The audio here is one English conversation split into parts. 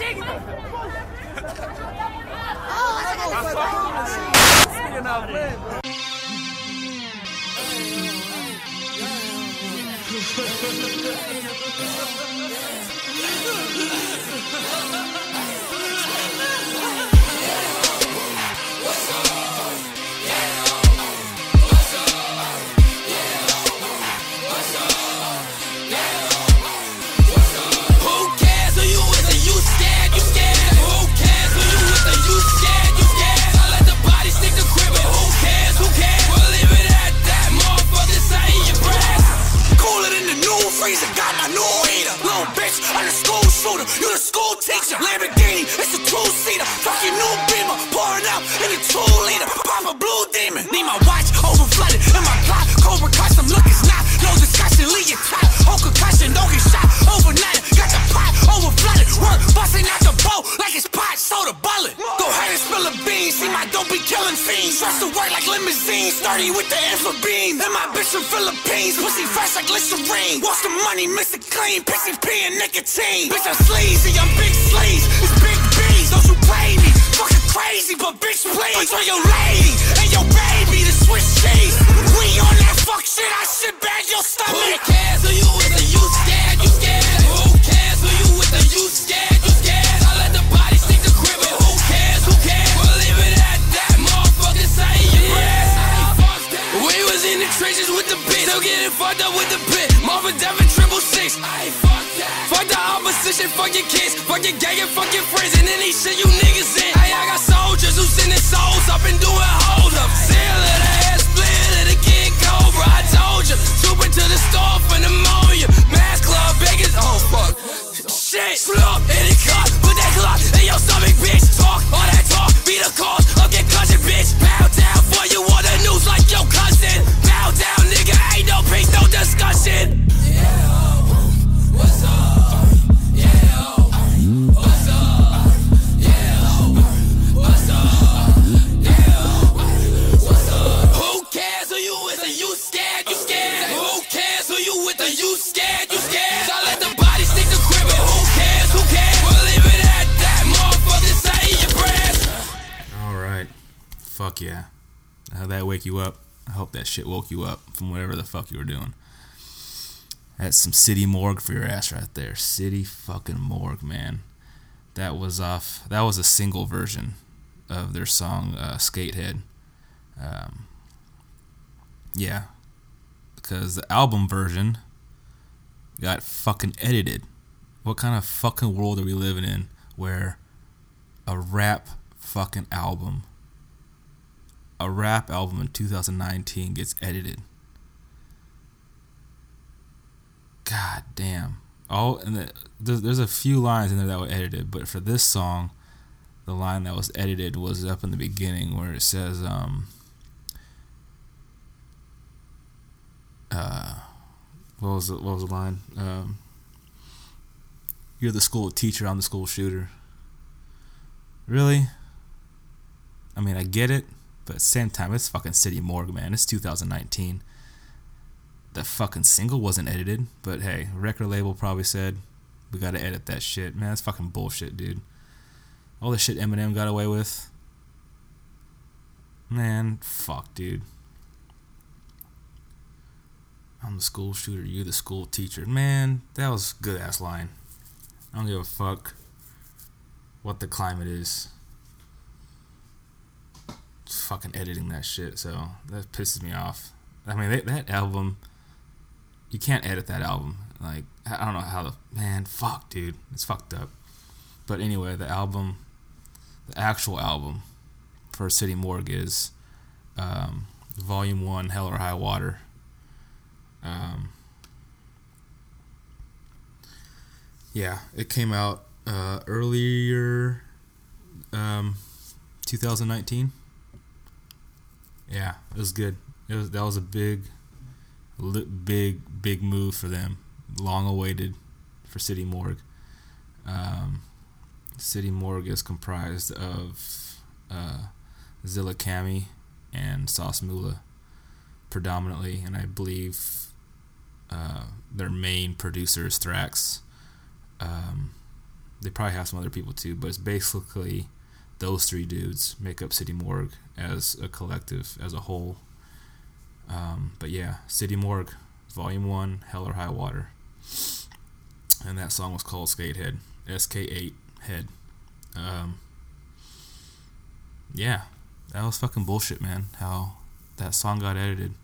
Who school shooter. You the school teacher. Lamborghini, it's a two seater. Fuck your new beamer. Pouring out in a two liter. Pop a blue demon. Need my watch over flooded. In my plot, Cobra custom. Look, it's not. No discussion. Leave your top. Whole concussion. Don't get shot overnight. Got the pot over flooded. Work busting out the boat like it's pot soda bullet. Go ahead and spill a bean. See my dope be killing fiends. Trust to work like limousine. Sturdy with the infra beam. And my bitch from Philippines. Pussy fresh like Listerine. Wash the money, it clean. PCP and nicotine. Bitch, I'm sleazy. I'm big sleaze. It's big B's. Don't you play me. Fucking crazy, but bitch, please. For your lady and your baby. The Swiss cheese. Triple six. Fuck the opposition, fuck your kids, fuck your gang and fuck your friends, and any shit you niggas in. Hey, I got soldiers who sending souls up and doing hold up. Seal of the head split of the King Cobra. I told you, trooping to the store for pneumonia. Mass club, biggest, oh fuck. Shit, slump in the car, put that clock in your stomach, bitch. Talk, all that talk, be the cause of concussion, bitch. Bow down for you on the news like your cousin. Bow down, nigga, ain't no peace, no discussion. Wake you up? I hope that shit woke you up from whatever the fuck you were doing. That's some City Morgue for your ass right there. City fucking Morgue, man. That was off. That was a single version of their song uh, Sk8 Head. Um, yeah, because the album version got fucking edited. What kind of fucking world are we living in where a rap fucking album, a rap album in 2019 gets edited? God damn. Oh, and the, there's, there's a few lines in there that were edited, but for this song, the line that was edited was up in the beginning where it says, um, uh, what was the, what was the line? Um, you're the school teacher, I'm the school shooter. Really? I mean, I get it, but at the same time, it's fucking City Morgue, man. It's 2019 the fucking single wasn't edited, but hey, record label probably said we gotta edit that shit. Man, that's fucking bullshit, dude. All the shit Eminem got away with. Man, fuck, dude. I'm the school shooter, you the school teacher. Man, that was good ass line. I don't give a fuck what the climate is. Fucking editing that shit, so that pisses me off. I mean, that, that album you can't edit that album. Like I don't know how the man fuck, dude, it's fucked up. But anyway, the album, the actual album for City Morgue is um, Volume One, Hell or High Water. Um, yeah, it came out uh, earlier, um, 2019. Yeah, it was good. It was that was a big big big move for them. Long awaited for city morgue. Um, city morgue is comprised of uh, ZillaKami and SosMula predominantly and i believe uh, their main producer is Thraxx. Um, they probably have some other people too, but it's basically those three dudes make up City Morgue as a collective, as a whole. Um, but yeah, City Morgue, Volume 1, Hell or High Water. And that song was called Sk8 Head. SK8 Head. Um, yeah, that was fucking bullshit, man. How that song got edited.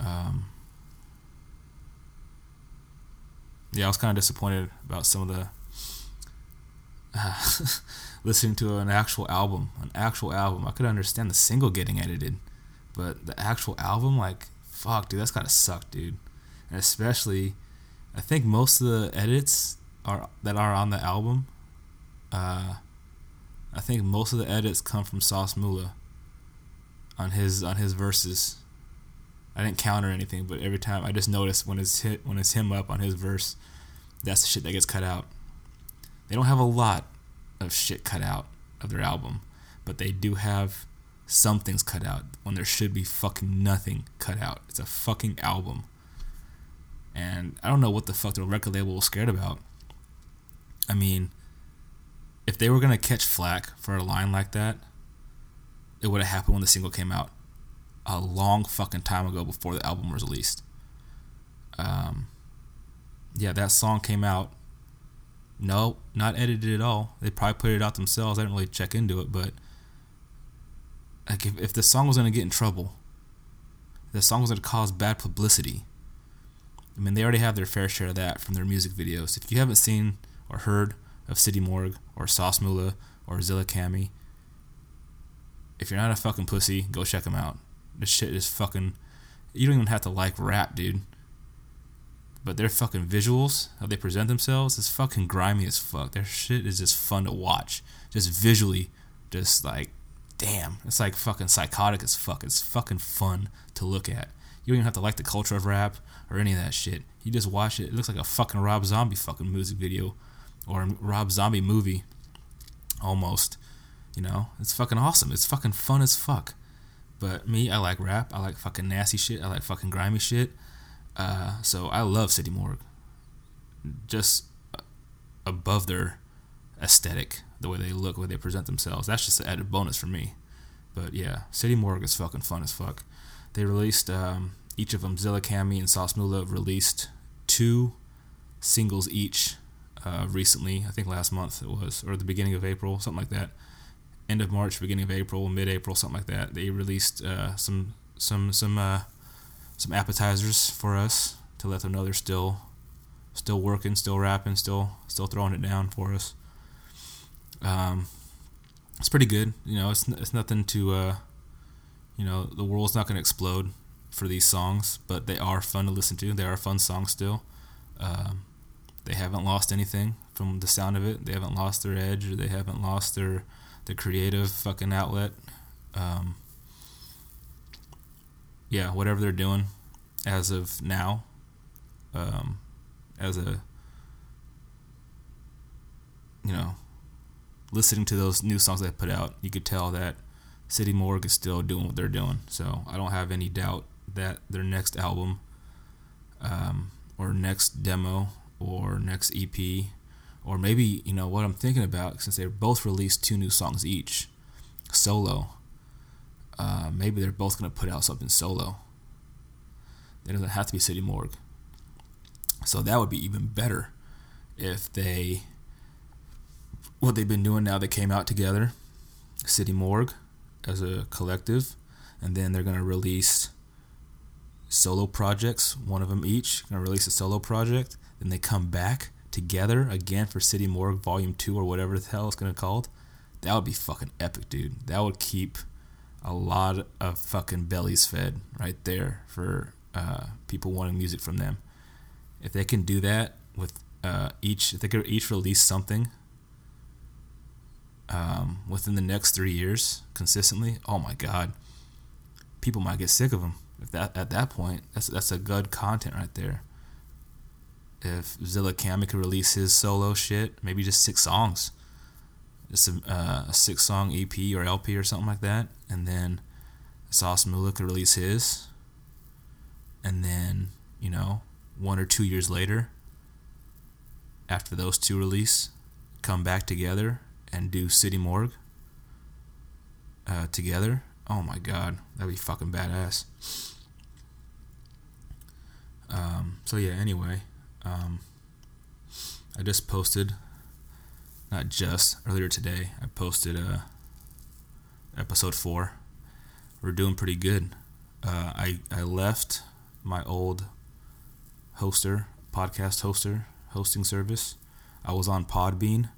Um, yeah, I was kind of disappointed about some of the uh, listening to an actual album, an actual album. I could understand the single getting edited, but the actual album, like, fuck, dude, that's gotta suck, dude. And especially, I think most of the edits are that are on the album. Uh, I think most of the edits come from SosMula. On his on his verses. I didn't count or anything, but every time I just noticed when it's hit when it's him up on his verse, that's the shit that gets cut out. They don't have a lot of shit cut out of their album, but they do have some things cut out when there should be fucking nothing cut out. It's a fucking album. And I don't know what the fuck the record label was scared about. I mean, if they were gonna catch flack for a line like that, it would have happened when the single came out a long fucking time ago before the album was released. Um, yeah, that song came out. No, not edited at all. They probably put it out themselves. I didn't really check into it, but like if, if the song was gonna get in trouble, the song was gonna cause bad publicity. I mean, they already have their fair share of that from their music videos. If you haven't seen or heard of City Morgue or SosMula or ZillaKami, if you're not a fucking pussy, go check them out. This shit is fucking. You don't even have to like rap, dude. But their fucking visuals, how they present themselves, is fucking grimy as fuck. Their shit is just fun to watch. Just visually, just like, damn. It's like fucking psychotic as fuck. It's fucking fun to look at. You don't even have to like the culture of rap or any of that shit. You just watch it. It looks like a fucking Rob Zombie fucking music video or a Rob Zombie movie almost. You know, it's fucking awesome. It's fucking fun as fuck. But me, I like rap. I like fucking nasty shit. I like fucking grimy shit. Uh, so I love City Morgue. Just above their aesthetic, the way they look, the way they present themselves. That's just an added bonus for me. But yeah, City Morgue is fucking fun as fuck. They released um, each of them, ZillaKami and SosMula, released two singles each uh, recently. I think last month it was, or the beginning of April, something like that. End of March, beginning of April, mid-April, something like that. They released uh, some some some uh, some appetizers for us to let them know they're still still working, still rapping, still still throwing it down for us. Um, it's pretty good. You know, it's it's nothing to uh, you know, the world's not going to explode for these songs, but they are fun to listen to. They are fun songs still. Um, they haven't lost anything from the sound of it. They haven't lost their edge, or they haven't lost their their creative fucking outlet. Um, yeah, whatever they're doing as of now, um, as a you know, listening to those new songs they put out, you could tell that City Morgue is still doing what they're doing. So I don't have any doubt that their next album, um, or next demo, or next EP, or maybe you know what I'm thinking about since they both released two new songs each, solo. Uh, maybe they're both gonna put out something solo. It doesn't have to be City Morgue. So that would be even better if they what they've been doing now they came out together, City Morgue as a collective, and then they're gonna release solo projects, one of them each. Gonna release a solo project, then they come back together again for City Morgue Volume Two or whatever the hell it's gonna called. That would be fucking epic, dude. That would keep a lot of fucking bellies fed right there for uh, people wanting music from them. If they can do that with uh, each, if they could each release something um, within the next three years consistently, oh my god, people might get sick of them. If that at that point, that's that's a good content right there. If ZillaKami could release his solo shit, maybe just six songs, just a, uh, a six song EP or LP or something like that, and then SosMula could release his, and then you know one or two years later, after those two release, come back together and do City Morgue uh, together. Oh my god, that'd be fucking badass. Um, so yeah. Anyway, um, I just posted, not just earlier today. I posted uh, episode four. We're doing pretty good. Uh, I I left my old hoster, podcast hoster, hosting service. I was on Podbean.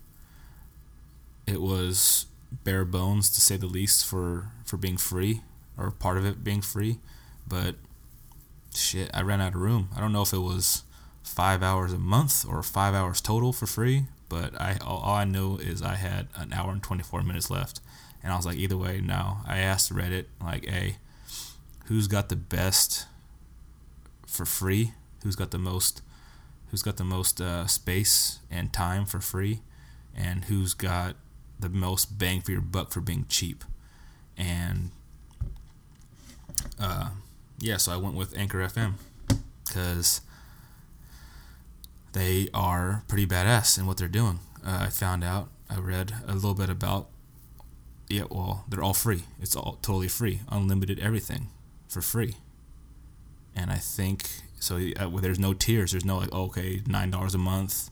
It was bare bones to say the least for for being free or part of it being free, but shit, I ran out of room. I don't know if it was five hours a month or five hours total for free, but I all, all I know is I had an hour and twenty four minutes left, and I was like, either way, no. I asked Reddit like, hey, who's got the best for free? Who's got the most? Who's got the most uh, space and time for free, and who's got the most bang for your buck for being cheap? And uh, yeah, so I went with Anchor FM because they are pretty badass in what they're doing. Uh, I found out, I read a little bit about. Yeah, well, they're all free. It's all totally free, unlimited everything, for free. And I think so. Uh, well, there's no tiers. There's no like, oh, okay, nine dollars a month,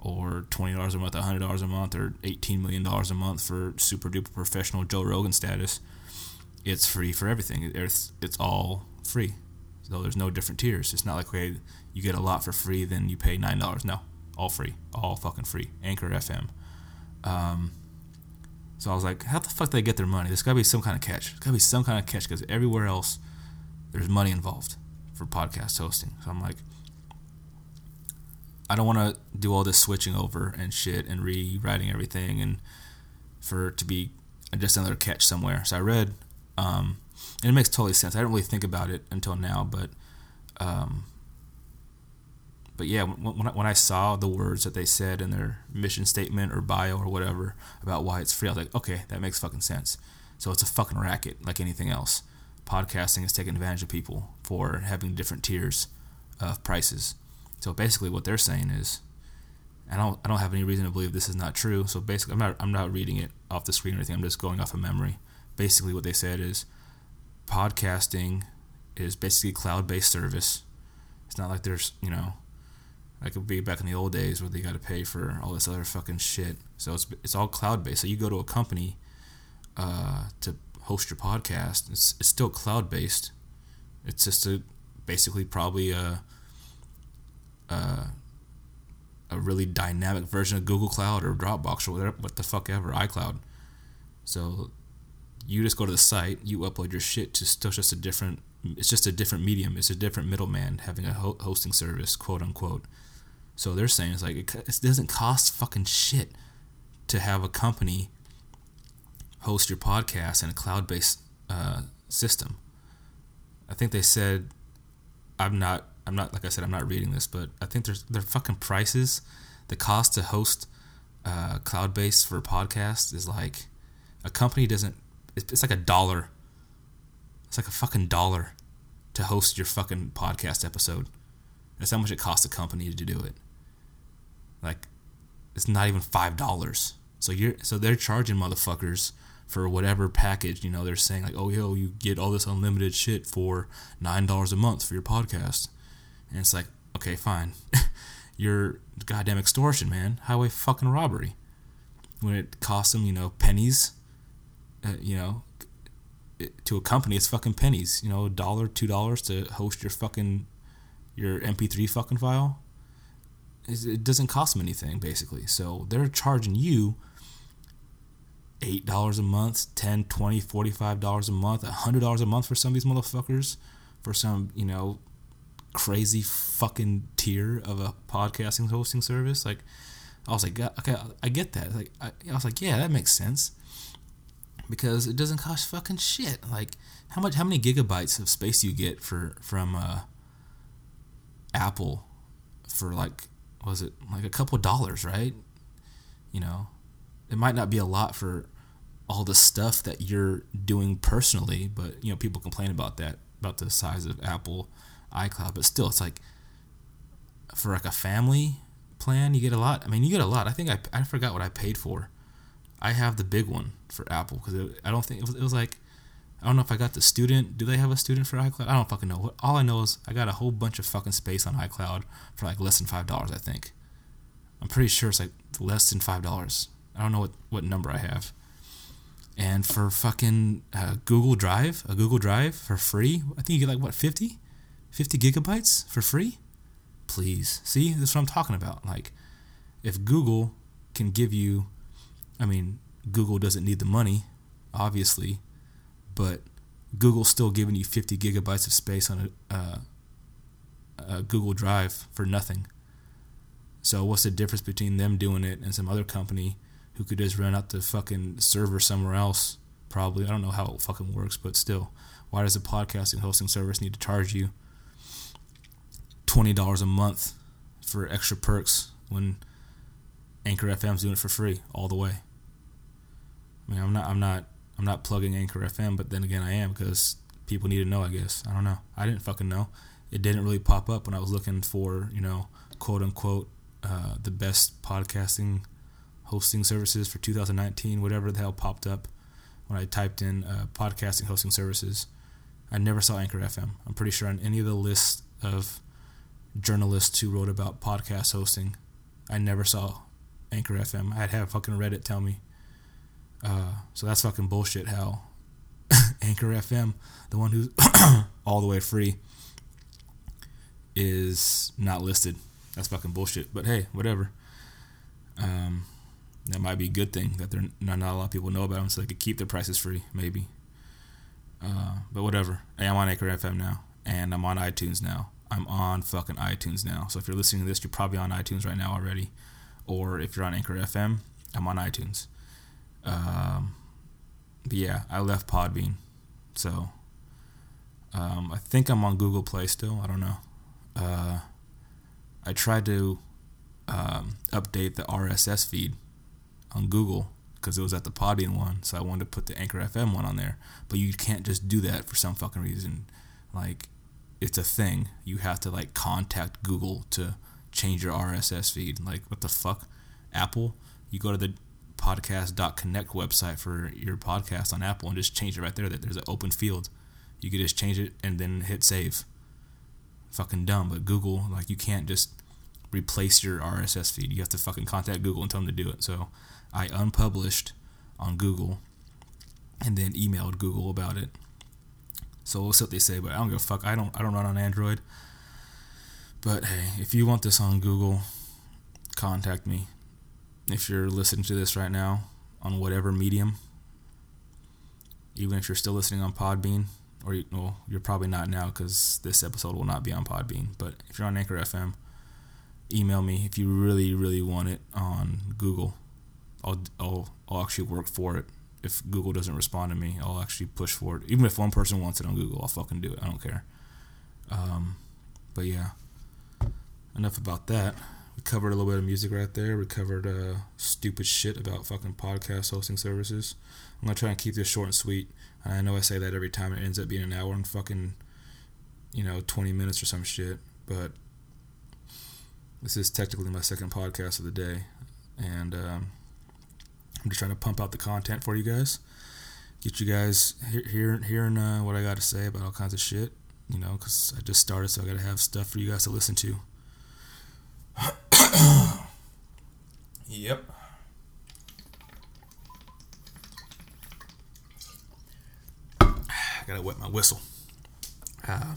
or twenty dollars a month, hundred dollars a month, or eighteen million dollars a month for super duper professional Joe Rogan status. It's free for everything. It's it's all free. So there's no different tiers. It's not like okay, you get a lot for free, then you pay nine dollars. No, all free, all fucking free. Anchor FM. Um, so I was like, how the fuck did they get their money? There's got to be some kind of catch. There's got to be some kind of catch because everywhere else, there's money involved for podcast hosting. So I'm like, I don't want to do all this switching over and shit and rewriting everything and for it to be just another catch somewhere. So I read, um, and it makes totally sense. I didn't really think about it until now, but um, but yeah, when, when I saw the words that they said in their mission statement or bio or whatever about why it's free, I was like, okay, that makes fucking sense. So it's a fucking racket like anything else. Podcasting is taking advantage of people for having different tiers of prices. So basically, what they're saying is, I don't, I don't have any reason to believe this is not true. So basically, I'm not, I'm not reading it off the screen or anything. I'm just going off of memory. Basically, what they said is, podcasting is basically cloud-based service. It's not like there's, you know, like it would be back in the old days where they got to pay for all this other fucking shit. So it's it's all cloud based. So you go to a company uh, to host your podcast. It's it's still cloud based. It's just a basically probably a, a a really dynamic version of Google Cloud or Dropbox or whatever, what the fuck ever, iCloud. So you just go to the site, you upload your shit to still just a different. It's just a different medium. It's a different middleman having a ho- hosting service, quote unquote. So they're saying it's like it, it doesn't cost fucking shit to have a company host your podcast in a cloud-based uh, system. I think they said I'm not I'm not like I said I'm not reading this, but I think there's their fucking prices. The cost to host uh, cloud-based for a podcast is like a company doesn't. It's, like a dollar. It's like a fucking dollar to host your fucking podcast episode. That's how much it costs a company to do it. Like, it's not even five dollars. So you're so they're charging motherfuckers for whatever package. You know, they're saying like, oh yo, you get all this unlimited shit for nine dollars a month for your podcast, and it's like, okay, fine, you're goddamn extortion, man, highway fucking robbery. When it costs them, you know, pennies, uh, you know, to a company, it's fucking pennies. You know, a dollar, two dollars to host your fucking your MP3 fucking file it doesn't cost them anything basically. So they're charging you eight dollars a month, ten, twenty, forty-five dollars a month, a hundred dollars a month for some of these motherfuckers for some, you know, crazy fucking tier of a podcasting hosting service. Like I was like, okay, I get that. Like I, I was like, yeah, that makes sense because it doesn't cost fucking shit. Like how much, how many gigabytes of space do you get for from uh, Apple for like was it like a couple dollars, right? You know, it might not be a lot for all the stuff that you're doing personally, but you know, people complain about that about the size of Apple iCloud, but still, it's like for like a family plan, you get a lot. I mean, you get a lot. I think I, I forgot what I paid for. I have the big one for Apple because I don't think it was, it was like I don't know if I got the student. Do they have a student for iCloud? I don't fucking know. All I know is I got a whole bunch of fucking space on iCloud for like less than five dollars. I think. I'm pretty sure it's like less than five dollars. I don't know what what number I have. And for fucking uh, Google Drive, a Google Drive for free, I think you get like what 50, 50 gigabytes for free. Please, see, this is what I'm talking about. Like, if Google can give you, I mean, Google doesn't need the money, obviously, but Google's still giving you 50 gigabytes of space on a, uh, a Google Drive for nothing. So what's the difference between them doing it and some other company who could just run out the fucking server somewhere else? Probably. I don't know how it fucking works, but still, why does a podcasting hosting service need to charge you twenty dollars a month for extra perks when Anchor FM's doing it for free all the way? I mean, I'm not. I'm not I'm not plugging Anchor FM, but then again, I am because people need to know. I guess I don't know. I didn't fucking know. It didn't really pop up when I was looking for you know quote unquote uh, the best podcasting hosting services for 2019. Whatever the hell popped up when I typed in uh, podcasting hosting services. I never saw Anchor FM. I'm pretty sure on any of the lists of journalists who wrote about podcast hosting, I never saw Anchor FM. I'd have fucking Reddit tell me uh, so that's fucking bullshit. How Anchor FM, the one who's all the way free, is not listed. That's fucking bullshit. But hey, whatever. Um, that might be a good thing that they're not, not a lot of people know about them, so they could keep their prices free, maybe. Uh, but whatever. Hey, I'm on Anchor FM now, and I'm on iTunes now. I'm on fucking iTunes now. So if you're listening to this, you're probably on iTunes right now already. Or if you're on Anchor FM, I'm on iTunes. Um, but yeah, I left Podbean, so um, I think I'm on Google Play still. I don't know. Uh, I tried to um, update the RSS feed on Google because it was at the Podbean one, so I wanted to put the Anchor FM one on there. But you can't just do that for some fucking reason. Like, it's a thing. You have to like contact Google to change your RSS feed. Like, what the fuck? Apple, you go to the podcast.connect website for your podcast on Apple and just change it right there. That there's an open field. You could just change it and then hit save. Fucking dumb, but Google, like, you can't just replace your RSS feed. You have to fucking contact Google and tell them to do it. So I unpublished on Google and then emailed Google about it. So we'll see what they say, but I don't give a fuck. I don't I don't run on Android. But hey, if you want this on Google, contact me if you're listening to this right now on whatever medium, even if you're still listening on Podbean, or you, well, you're probably not now because this episode will not be on Podbean. But if you're on Anchor FM, email me if you really, really want it on Google. I'll, I'll, I'll actually work for it. If Google doesn't respond to me, I'll actually push for it. Even if one person wants it on Google, I'll fucking do it. I don't care. Um, but yeah, enough about that. We covered a little bit of music right there. We covered uh, stupid shit about fucking podcast hosting services. I'm gonna try and keep this short and sweet. I know I say that every time. It ends up being an hour and fucking, you know, 20 minutes or some shit. But this is technically my second podcast of the day, and um, I'm just trying to pump out the content for you guys. Get you guys hearing hearing uh, what I got to say about all kinds of shit. You know, because I just started, so I got to have stuff for you guys to listen to. yep. I gotta wet my whistle. Uh,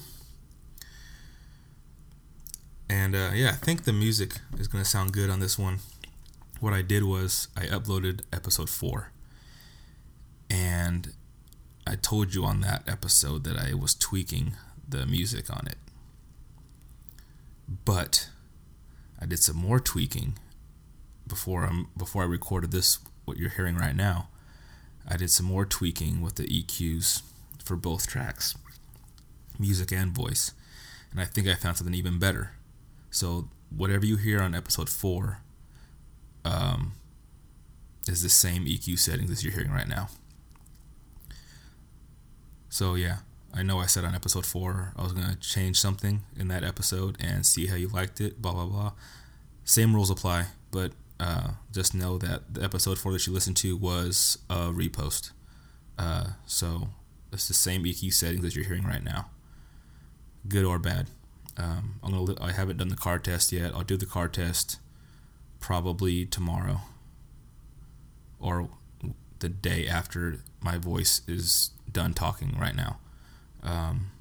and uh, yeah, I think the music is gonna sound good on this one. What I did was I uploaded episode four, and I told you on that episode that I was tweaking the music on it. But I did some more tweaking before I'm before I recorded this what you're hearing right now. I did some more tweaking with the EQs for both tracks, music and voice, and I think I found something even better. So whatever you hear on episode four, um, is the same EQ settings as you're hearing right now. So yeah, I know I said on episode four I was gonna change something in that episode and see how you liked it, blah blah blah. same rules apply, but uh, just know that the episode four that you listened to was a repost. Uh, so it's the same EQ settings that you're hearing right now, good or bad. Um, I'm gonna. I haven't done the car test yet. I'll do the car test probably tomorrow or the day after my voice is done talking right now. Um,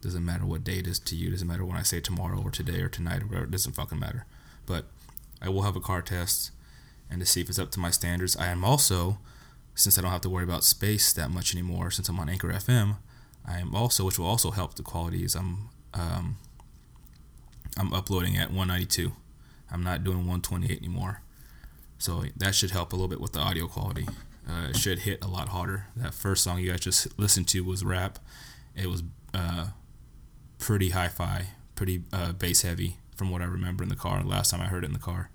doesn't matter what day it is to you. Doesn't matter when I say tomorrow or today or tonight or whatever. It doesn't fucking matter. But I will have a car test and to see if it's up to my standards. I am also, since I don't have to worry about space that much anymore, since I'm on Anchor FM, I am also, which will also help the quality, is I'm um, I'm uploading at 192. I'm not doing 128 anymore. So that should help a little bit with the audio quality. Uh, it should hit a lot harder. That first song you guys just listened to was rap. It was uh, pretty hi-fi, pretty uh, bass heavy from what I remember in the car. Last time I heard it in the car.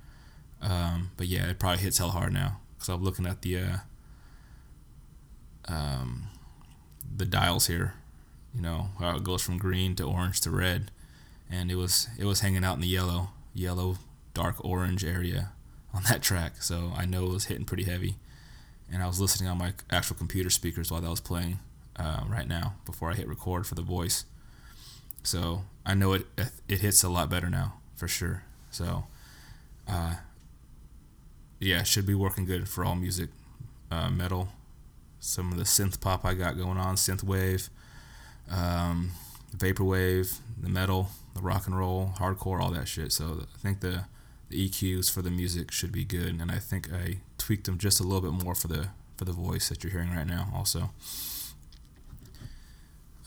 Um, but yeah, it probably hits hell hard now because I'm looking at the uh, um, the dials here. You know how it goes from green to orange to red, and it was it was hanging out in the yellow, yellow, dark orange area on that track. So I know it was hitting pretty heavy, and I was listening on my actual computer speakers while that was playing uh, right now before I hit record for the voice. So I know it it hits a lot better now for sure. So, uh, yeah, should be working good for all music, uh, metal, some of the synth pop I got going on, synth wave, um, vaporwave, the metal, the rock and roll, hardcore, all that shit. So I think the the EQs for the music should be good, and I think I tweaked them just a little bit more for the for the voice that you're hearing right now. Also,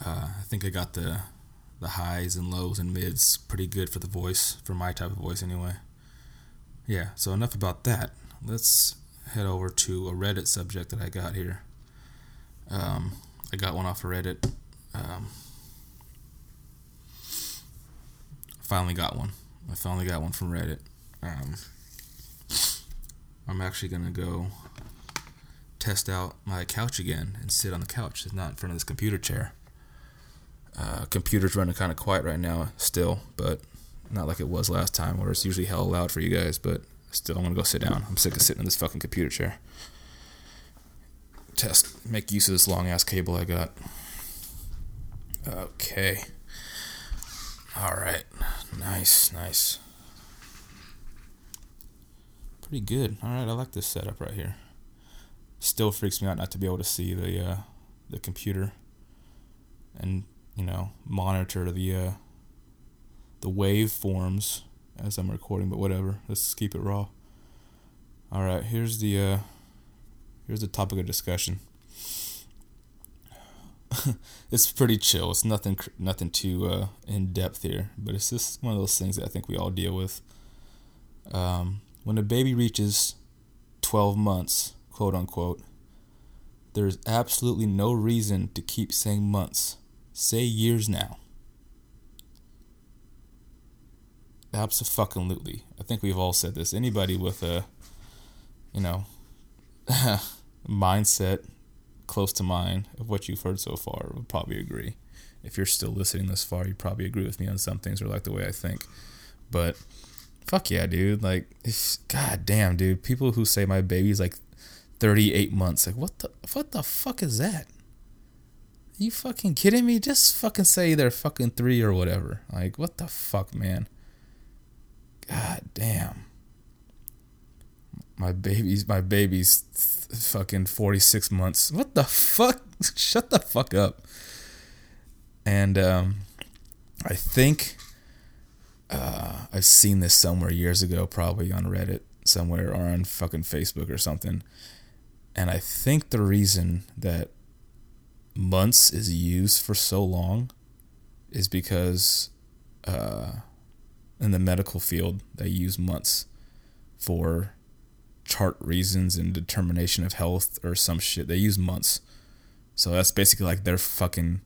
uh, I think I got the the highs and lows and mids pretty good for the voice, for my type of voice anyway. Yeah, so enough about that. Let's head over to a Reddit subject that I got here. Um, I got one off of Reddit. Um, finally got one. I finally got one from Reddit. Um, I'm actually gonna go test out my couch again and sit on the couch, not in front of this computer chair. Uh, computer's running kind of quiet right now still, but not like it was last time where it's usually hell loud for you guys. But still, I'm gonna go sit down. I'm sick of sitting in this fucking computer chair. Test, make use of this long ass cable I got. Okay. All right. Nice, nice. Pretty good. All right, I like this setup right here. Still freaks me out not to be able to see the uh, the computer and you know, monitor the uh, the waveforms as I'm recording, but whatever. Let's keep it raw. All right, here's the uh, here's the topic of discussion. it's pretty chill. It's nothing nothing too uh, in depth here, but it's just one of those things that I think we all deal with. Um, when a baby reaches 12 months, quote unquote, there's absolutely no reason to keep saying months say years now. Absolutely. I think we've all said this. Anybody with a, you know, mindset close to mine of what you've heard so far would probably agree. If you're still listening this far, you probably agree with me on some things or like the way I think. But fuck yeah, dude. Like, god damn, dude. People who say my baby's like 38 months, like, what the, what the fuck is that? You fucking kidding me? Just fucking say they're fucking three or whatever. Like, what the fuck, man? God damn. My baby's my baby's th- fucking 46 months. What the fuck? Shut the fuck up. And um I think uh I've seen this somewhere years ago, probably on Reddit somewhere or on fucking Facebook or something. And I think the reason that months is used for so long is because uh, in the medical field they use months for chart reasons and determination of health or some shit. They use months. So that's basically like their fucking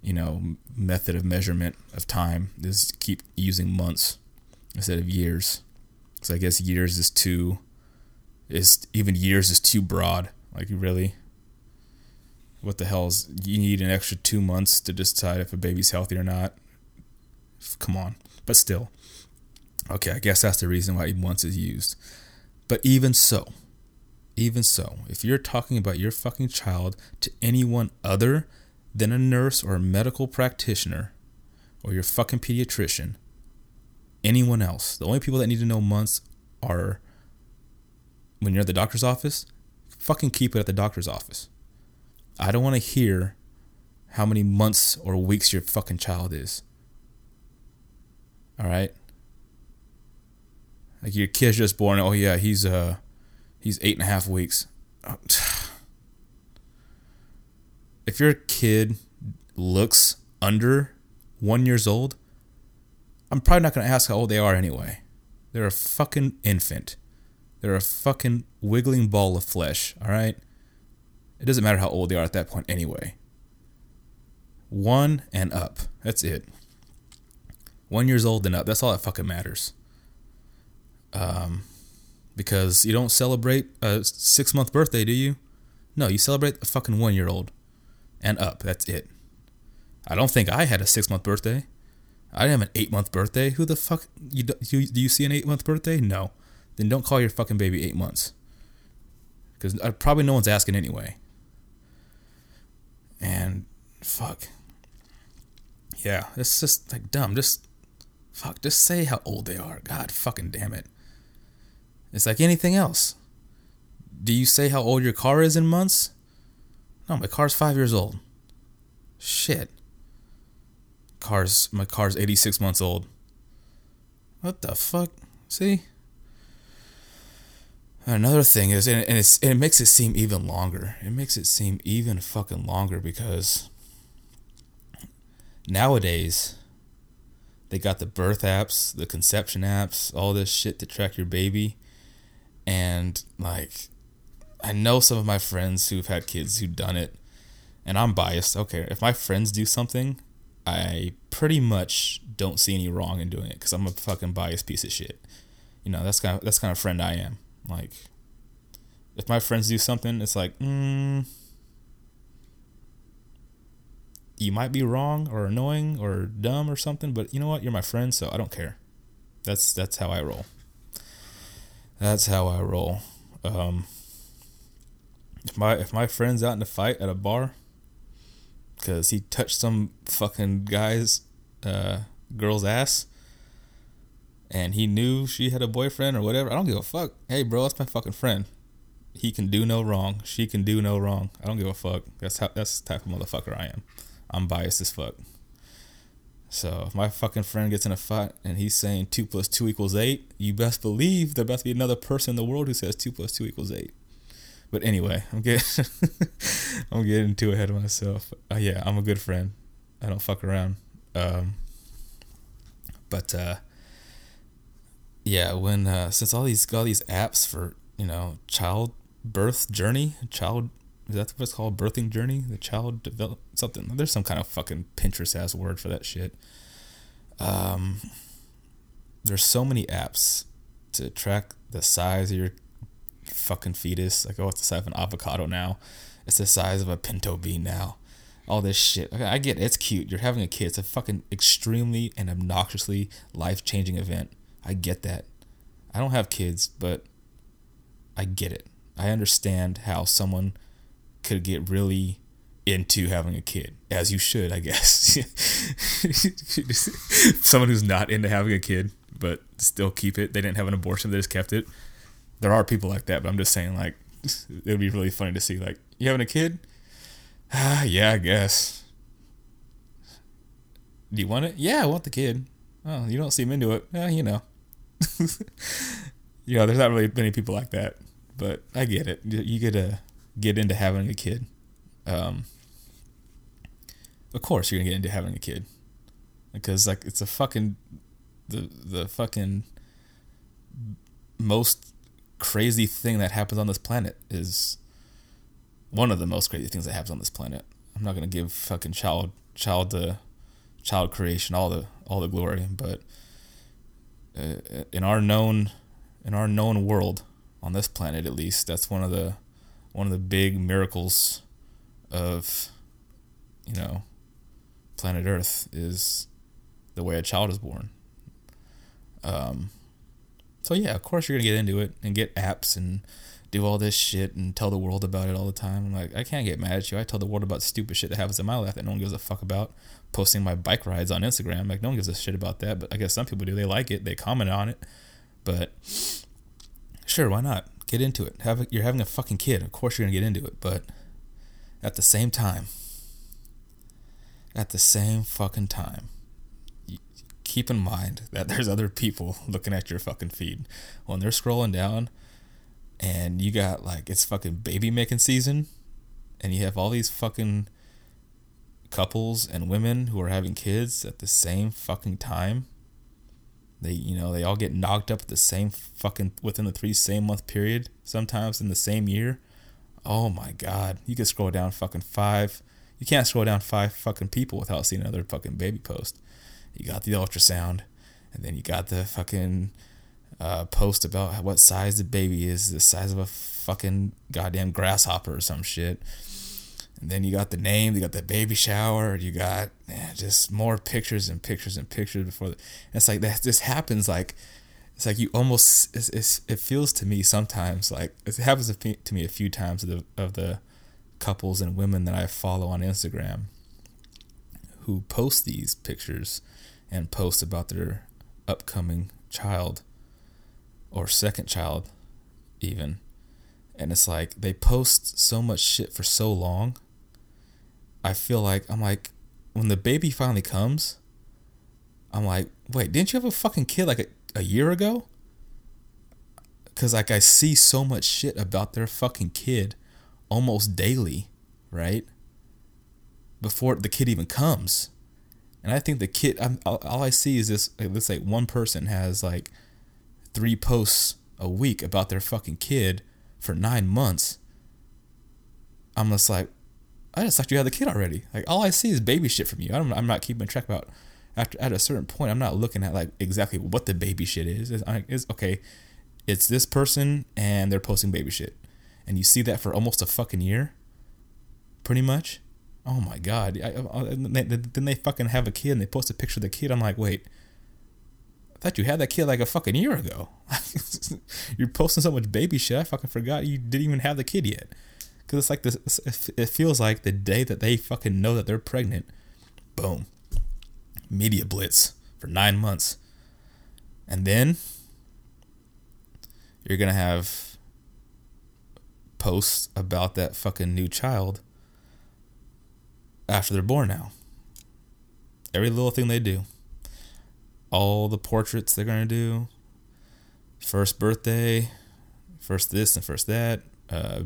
you know method of measurement of time is keep using months instead of years. So I guess years is too is even years is too broad. Like really what the hell's you need an extra two months to decide if a baby's healthy or not. Come on, but still, Okay, I guess that's the reason why once is used. But even so, even so, if you're talking about your fucking child to anyone other than a nurse or a medical practitioner or your fucking pediatrician, anyone else, the only people that need to know months are when you're at the doctor's office, fucking keep it at the doctor's office. I don't want to hear how many months or weeks your fucking child is. All right? Like your kid's just born. Oh yeah, he's uh he's eight and a half weeks. If your kid looks under one years old, I'm probably not gonna ask how old they are anyway. They're a fucking infant. They're a fucking wiggling ball of flesh, alright? It doesn't matter how old they are at that point anyway. One and up. That's it. One years old and up. That's all that fucking matters. Um, because you don't celebrate a six month birthday, do you? No, you celebrate a fucking one year old and up. That's it. I don't think I had a six month birthday. I didn't have an eight month birthday. Who the fuck? You, you, do you see an eight month birthday? No. Then don't call your fucking baby eight months. Because uh, probably no one's asking anyway. And fuck. Yeah, it's just like dumb. Just fuck. Just say how old they are. God fucking damn it. It's like anything else. Do you say how old your car is in months? No, my car's five years old. Shit. Car's my car's eighty six months old. What the fuck? See? Another thing is, and, and, and it makes it seem even longer. It makes it seem even fucking longer because nowadays they got the birth apps, the conception apps, all this shit to track your baby. And like I know some of my friends who've had kids who've done it, and I'm biased. Okay, if my friends do something, I pretty much don't see any wrong in doing it because I'm a fucking biased piece of shit. You know, that's kind of that's kind of friend I am. Like, if my friends do something, it's like, mm, you might be wrong or annoying or dumb or something, but you know what? You're my friend, so I don't care. That's that's how I roll. That's how I roll. Um, if my if my friend's out in a fight at a bar because he touched some fucking guy's uh, girl's ass and he knew she had a boyfriend or whatever, I don't give a fuck. Hey, bro, that's my fucking friend. He can do no wrong. She can do no wrong. I don't give a fuck. That's how that's the type of motherfucker I am. I'm biased as fuck. So if my fucking friend gets in a fight and he's saying two plus two equals eight, you best believe there best be another person in the world who says two plus two equals eight. But anyway, I'm getting I'm getting too ahead of myself. Uh, yeah, I'm a good friend. I don't fuck around. Um, but uh, yeah, when uh, since all these all these apps for you know child birth journey, child is that what it's called? Birthing journey, the child develop something. There's some kind of fucking Pinterest ass word for that shit. Um, there's so many apps to track the size of your fucking fetus. Like, oh, it's the size of an avocado now. It's the size of a pinto bean now. All this shit. I get it. It's cute. You're having a kid. It's a fucking extremely and obnoxiously life changing event. I get that. I don't have kids, but I get it. I understand how someone could get really into having a kid, as you should, I guess. someone who's not into having a kid, but still keep it. They didn't have an abortion, they just kept it there are people like that, but I'm just saying like it would be really funny to see like you having a kid. Ah, yeah, I guess. Do you want it? Yeah, I want the kid. Oh, you don't seem into it. Yeah, you know. you know, there's not really many people like that, but I get it. You get to get into having a kid. Um, of course, you're gonna get into having a kid because like it's a fucking the the fucking most crazy thing that happens on this planet is one of the most crazy things that happens on this planet. I'm not gonna give fucking child child the child creation all the all the glory, but uh, in our known in our known world on this planet at least, that's one of the one of the big miracles of you know planet Earth is the way a child is born. Um, So yeah, of course you're gonna get into it and get apps and do all this shit and tell the world about it all the time. I'm like, I can't get mad at you. I tell the world about stupid shit that happens in my life that no one gives a fuck about. Posting my bike rides on Instagram, like no one gives a shit about that. But I guess some people do. They like it. They comment on it. But sure, why not? Get into it. Have a, you're having a fucking kid. Of course you're gonna get into it. But at the same time, at the same fucking time, keep in mind that there's other people looking at your fucking feed when they're scrolling down and you got like it's fucking baby making season and you have all these fucking couples and women who are having kids at the same fucking time they you know they all get knocked up at the same fucking within the three same month period sometimes in the same year. Oh my god. You can scroll down fucking five. You can't scroll down five fucking people without seeing another fucking baby post. You got the ultrasound and then you got the fucking uh, post about what size the baby is, the size of a fucking goddamn grasshopper or some shit. And then you got the name, you got the baby shower, you got man, just more pictures and pictures and pictures before. The, it's like that. This happens like it's like you almost. It's, it's, it feels to me sometimes like it happens to me a few times of the of the couples and women that I follow on Instagram who post these pictures and post about their upcoming child or second child even and it's like they post so much shit for so long i feel like i'm like when the baby finally comes i'm like wait didn't you have a fucking kid like a, a year ago? Because like i see so much shit about their fucking kid almost daily right? Before the kid even comes. And i think the kid I'm, all, all i see is this like, let's say one person has like three posts a week about their fucking kid for nine months, I'm just like, I just thought you had the kid already. Like all I see is baby shit from you. I'm, I'm not keeping track about. After at a certain point, I'm not looking at like exactly what the baby shit is. Is it's okay. It's this person and they're posting baby shit, and you see that for almost a fucking year. Pretty much. Oh my god. I, I, then they fucking have a kid and they post a picture of the kid. I'm like, wait I thought you had that kid like a fucking year ago. You're posting so much baby shit. I fucking forgot you didn't even have the kid yet. Because it's like this. It feels like the day that they fucking know that they're pregnant, boom, media blitz for nine months, and then you're gonna have posts about that fucking new child after they're born now. Every little thing they do all the portraits they're gonna do. First birthday, first this and first that. Uh,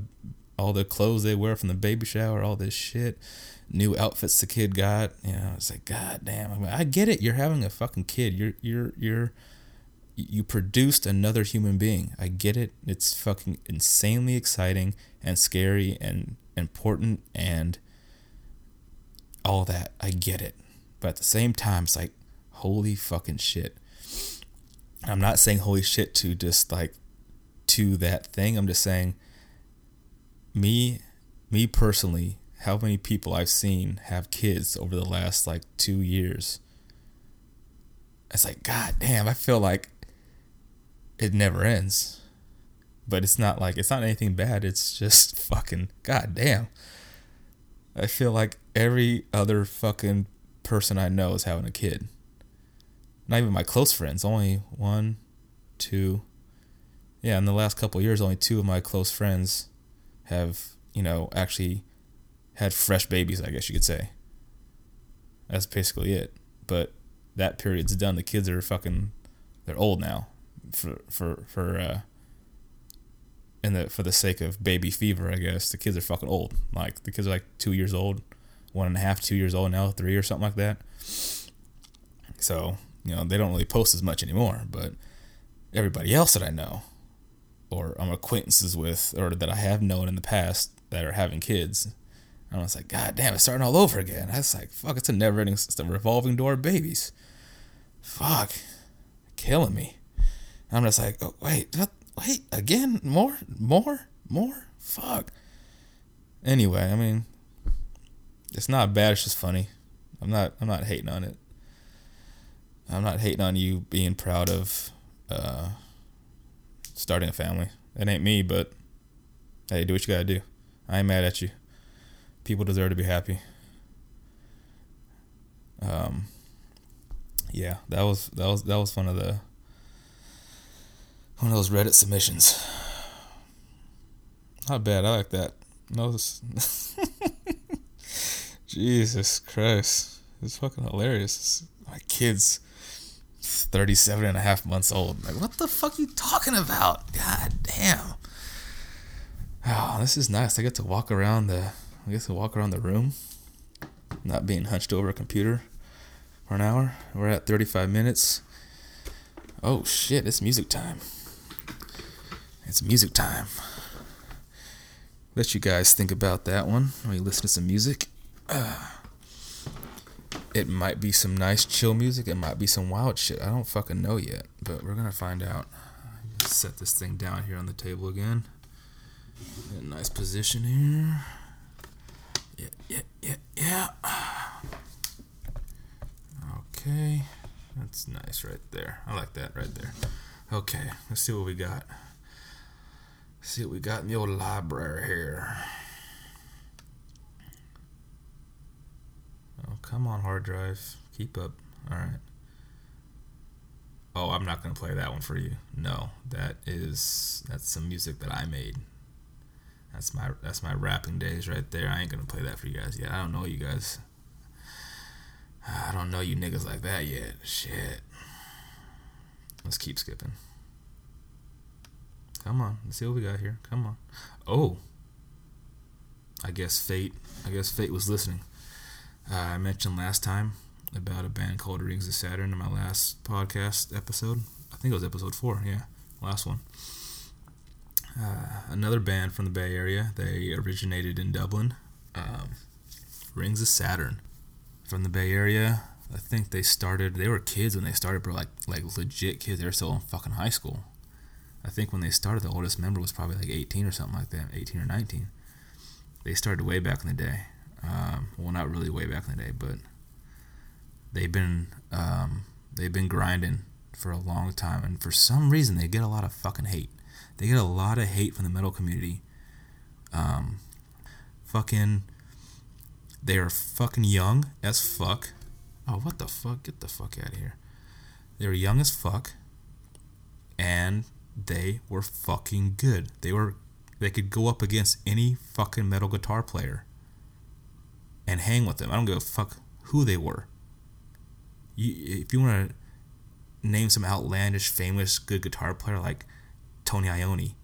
all the clothes they wear from the baby shower, all this shit. New outfits the kid got. You know, it's like, God damn. I, mean, I get it. You're having a fucking kid. You're you're you're you produced another human being. I get it. It's fucking insanely exciting and scary and important and all that. I get it. But at the same time, it's like holy fucking shit. I'm not saying holy shit to just like to that thing. I'm just saying me me personally, how many people I've seen have kids over the last like 2 years. It's like god damn, I feel like it never ends. But it's not like it's not anything bad. It's just fucking god damn. I feel like every other fucking person I know is having a kid not even my close friends. Only one, two. Yeah, in the last couple years, only two of my close friends have, you know, actually had fresh babies. I guess you could say. That's basically it. But that period's done. The kids are fucking, they're old now. For for for uh. In the for the sake of baby fever, I guess the kids are fucking old. Like the kids are like two years old, one and a half, two years old now, three or something like that. So you know, they don't really post as much anymore, but everybody else that I know or acquaintances with or that I have known in the past that are having kids. And I was like, God damn, it's starting all over again. I was like, fuck, it's a never ending a revolving door of babies. Fuck. Killing me. And I'm just like, oh, wait, wait, again? More? More? More? Fuck. Anyway, I mean, it's not bad, it's just funny. I'm not I'm not hating on it. I'm not hating on you being proud of uh, starting a family. That ain't me, but hey, do what you gotta do. I ain't mad at you. People deserve to be happy. Um, yeah, that was that was that was one of the one of those Reddit submissions. Not bad. I like that. No, Jesus Christ, it's fucking hilarious. My kid's 37 and a half months old. Like, what the fuck are you talking about? God damn. Oh, this is nice. I get to walk around the I get to walk around the room, not being hunched over a computer for an hour. We're at 35 minutes. Oh shit, it's music time. It's music time. Let you guys think about that one while you listen to some music. Uh, it might be some nice chill music. It might be some wild shit. I don't fucking know yet, but we're gonna find out. Set this thing down here on the table again. In a nice position here. Yeah, yeah, yeah, yeah. Okay, that's nice right there. I like that right there. Okay, let's see what we got. Let's see what we got in the old library here. Oh, come on, hard drive. Keep up. All right. Oh, I'm not gonna play that one for you. No, that is that's some music that I made. That's my that's my rapping days right there. I ain't gonna play that for you guys yet. I don't know you guys. I don't know you niggas like that yet. Shit. Let's keep skipping. Come on, let's see what we got here. Come on. Oh. I guess fate. I guess fate was listening. Uh, I mentioned last time about a band called Rings of Saturn in my last podcast episode. I think it was episode four. Yeah, last one. Uh, another band from the Bay Area. They originated in Dublin. Um, Rings of Saturn from the Bay Area. I think they started. They were kids when they started, bro. Like like legit kids. They were still in fucking high school. I think when they started, the oldest member was probably like 18 or something like that, 18 or 19. They started way back in the day. Um, well, not really way back in the day, but they've been um, they've been grinding for a long time, and for some reason, they get a lot of fucking hate. They get a lot of hate from the metal community. Um, fucking, they are fucking young as fuck. Oh, what the fuck? Get the fuck out of here. They were young as fuck, and they were fucking good. They were, they could go up against any fucking metal guitar player and hang with them. I don't give a fuck who they were. You, if you want to name some outlandish, famous, good guitar player like Tony Iommi,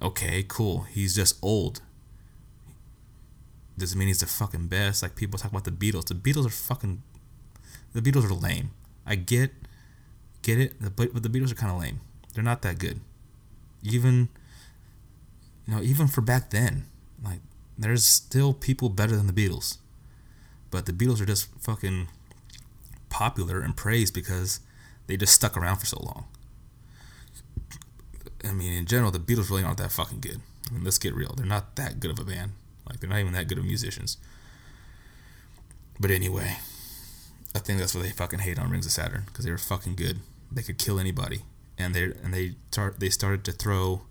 okay, cool. He's just old. Doesn't mean he's the fucking best. Like people talk about the Beatles. The Beatles are fucking. The Beatles are lame. I get, get it, but but the Beatles are kind of lame. They're not that good. Even. You know, even for back then, like there's still people better than the Beatles. But the Beatles are just fucking popular and praised because they just stuck around for so long. I mean, in general, the Beatles really aren't that fucking good. I mean, let's get real. They're not that good of a band. Like, they're not even that good of musicians. But anyway, I think that's why they fucking hate on Rings of Saturn because they were fucking good. They could kill anybody, and they and they start they started to throw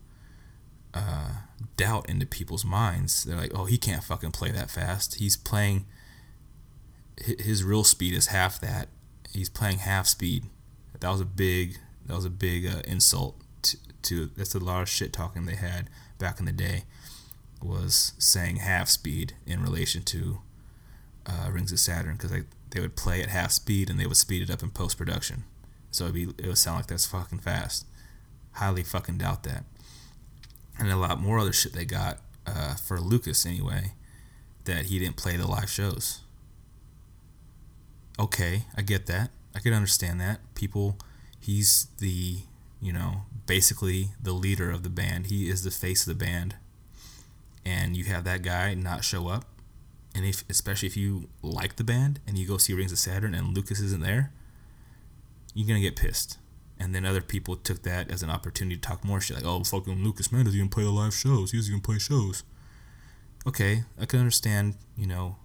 uh, doubt into people's minds. They're like, oh, he can't fucking play that fast. He's playing. His real speed is half that. He's playing half speed. That was a big. That was a big uh, insult to, to. That's a lot of shit talking they had back in the day. Was saying half speed in relation to uh, Rings of Saturn because they would play at half speed and they would speed it up in post production, so it'd be it would sound like that's fucking fast. Highly fucking doubt that and a lot more other shit they got uh, for Lucas anyway that he didn't play the live shows. Okay, I get that. I can understand that. People, he's the, you know, basically the leader of the band. He is the face of the band. And you have that guy not show up. And if especially if you like the band and you go see Rings of Saturn and Lucas isn't there, you're gonna get pissed. And then other people took that as an opportunity to talk more shit. Like, oh, fucking Lucas Mann doesn't even play the live shows. He doesn't even play shows. Okay, I can understand, you know,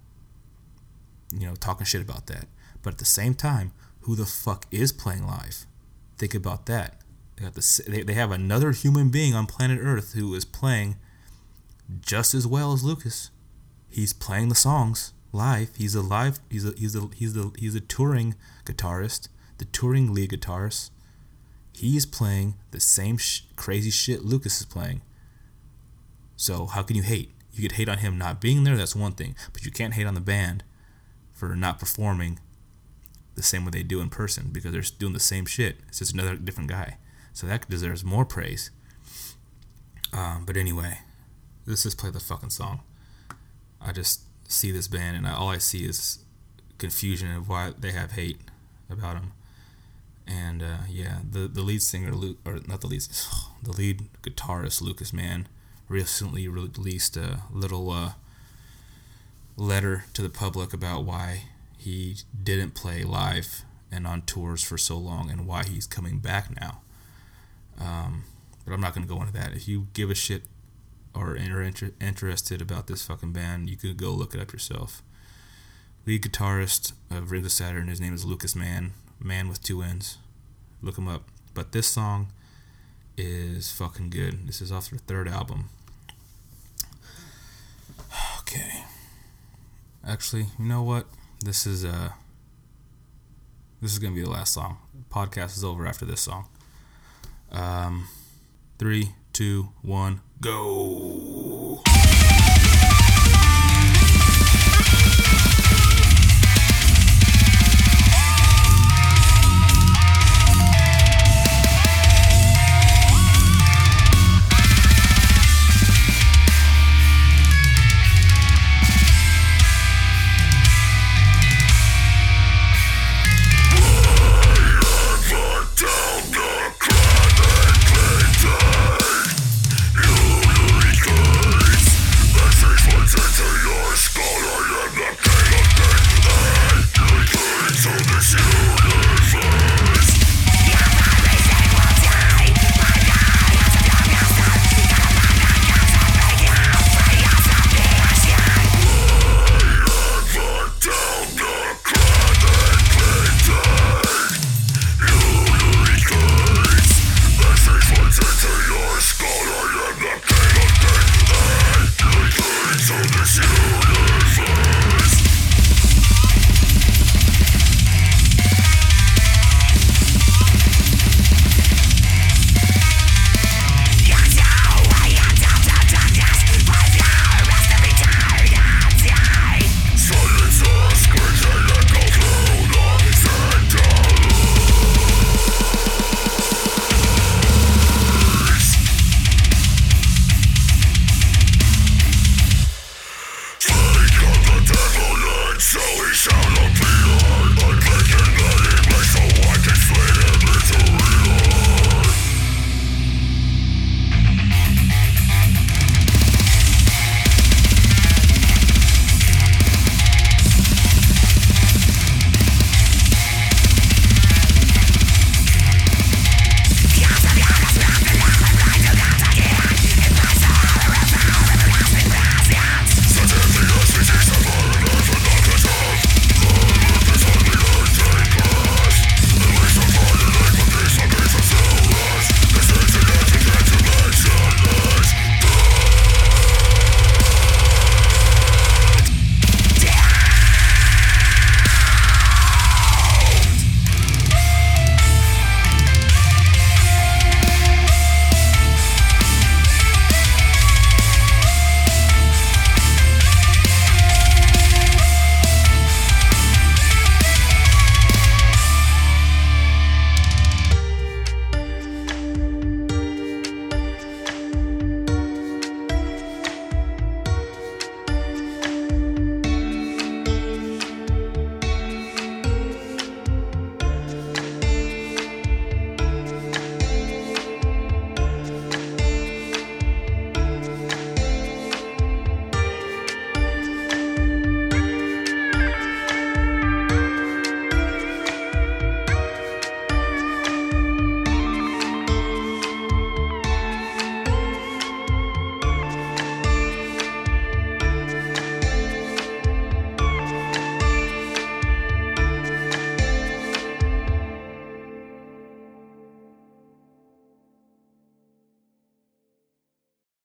you know, talking shit about that. But at the same time, who the fuck is playing live? Think about that. They have, the, they, they have another human being on planet Earth who is playing just as well as Lucas. He's playing the songs live. He's a live. He's a he's a he's a he's a touring guitarist, the touring lead guitarist. He's playing the same sh- crazy shit Lucas is playing. So how can you hate? You could hate on him not being there. That's one thing, but you can't hate on the band for not performing the same way they do in person because they're doing the same shit. It's just another different guy. So that deserves more praise. Um, but anyway, let's just play the fucking song. I just see this band and I, all I see is confusion of why they have hate about them. And uh, yeah, the the lead singer, Luke, or not the lead, the lead guitarist Lucas Mann, recently released a little uh, letter to the public about why he didn't play live and on tours for so long and why he's coming back now. Um, but I'm not going to go into that. If you give a shit or are inter- interested about this fucking band, you could go look it up yourself. Lead guitarist of Rings of Saturn, his name is Lucas Mann, man with two N's. Look them up. But this song is fucking good. This is off their third album. Okay. Actually, you know what? This is uh this is gonna be the last song. Podcast is over after this song. Um, three, two, one, go.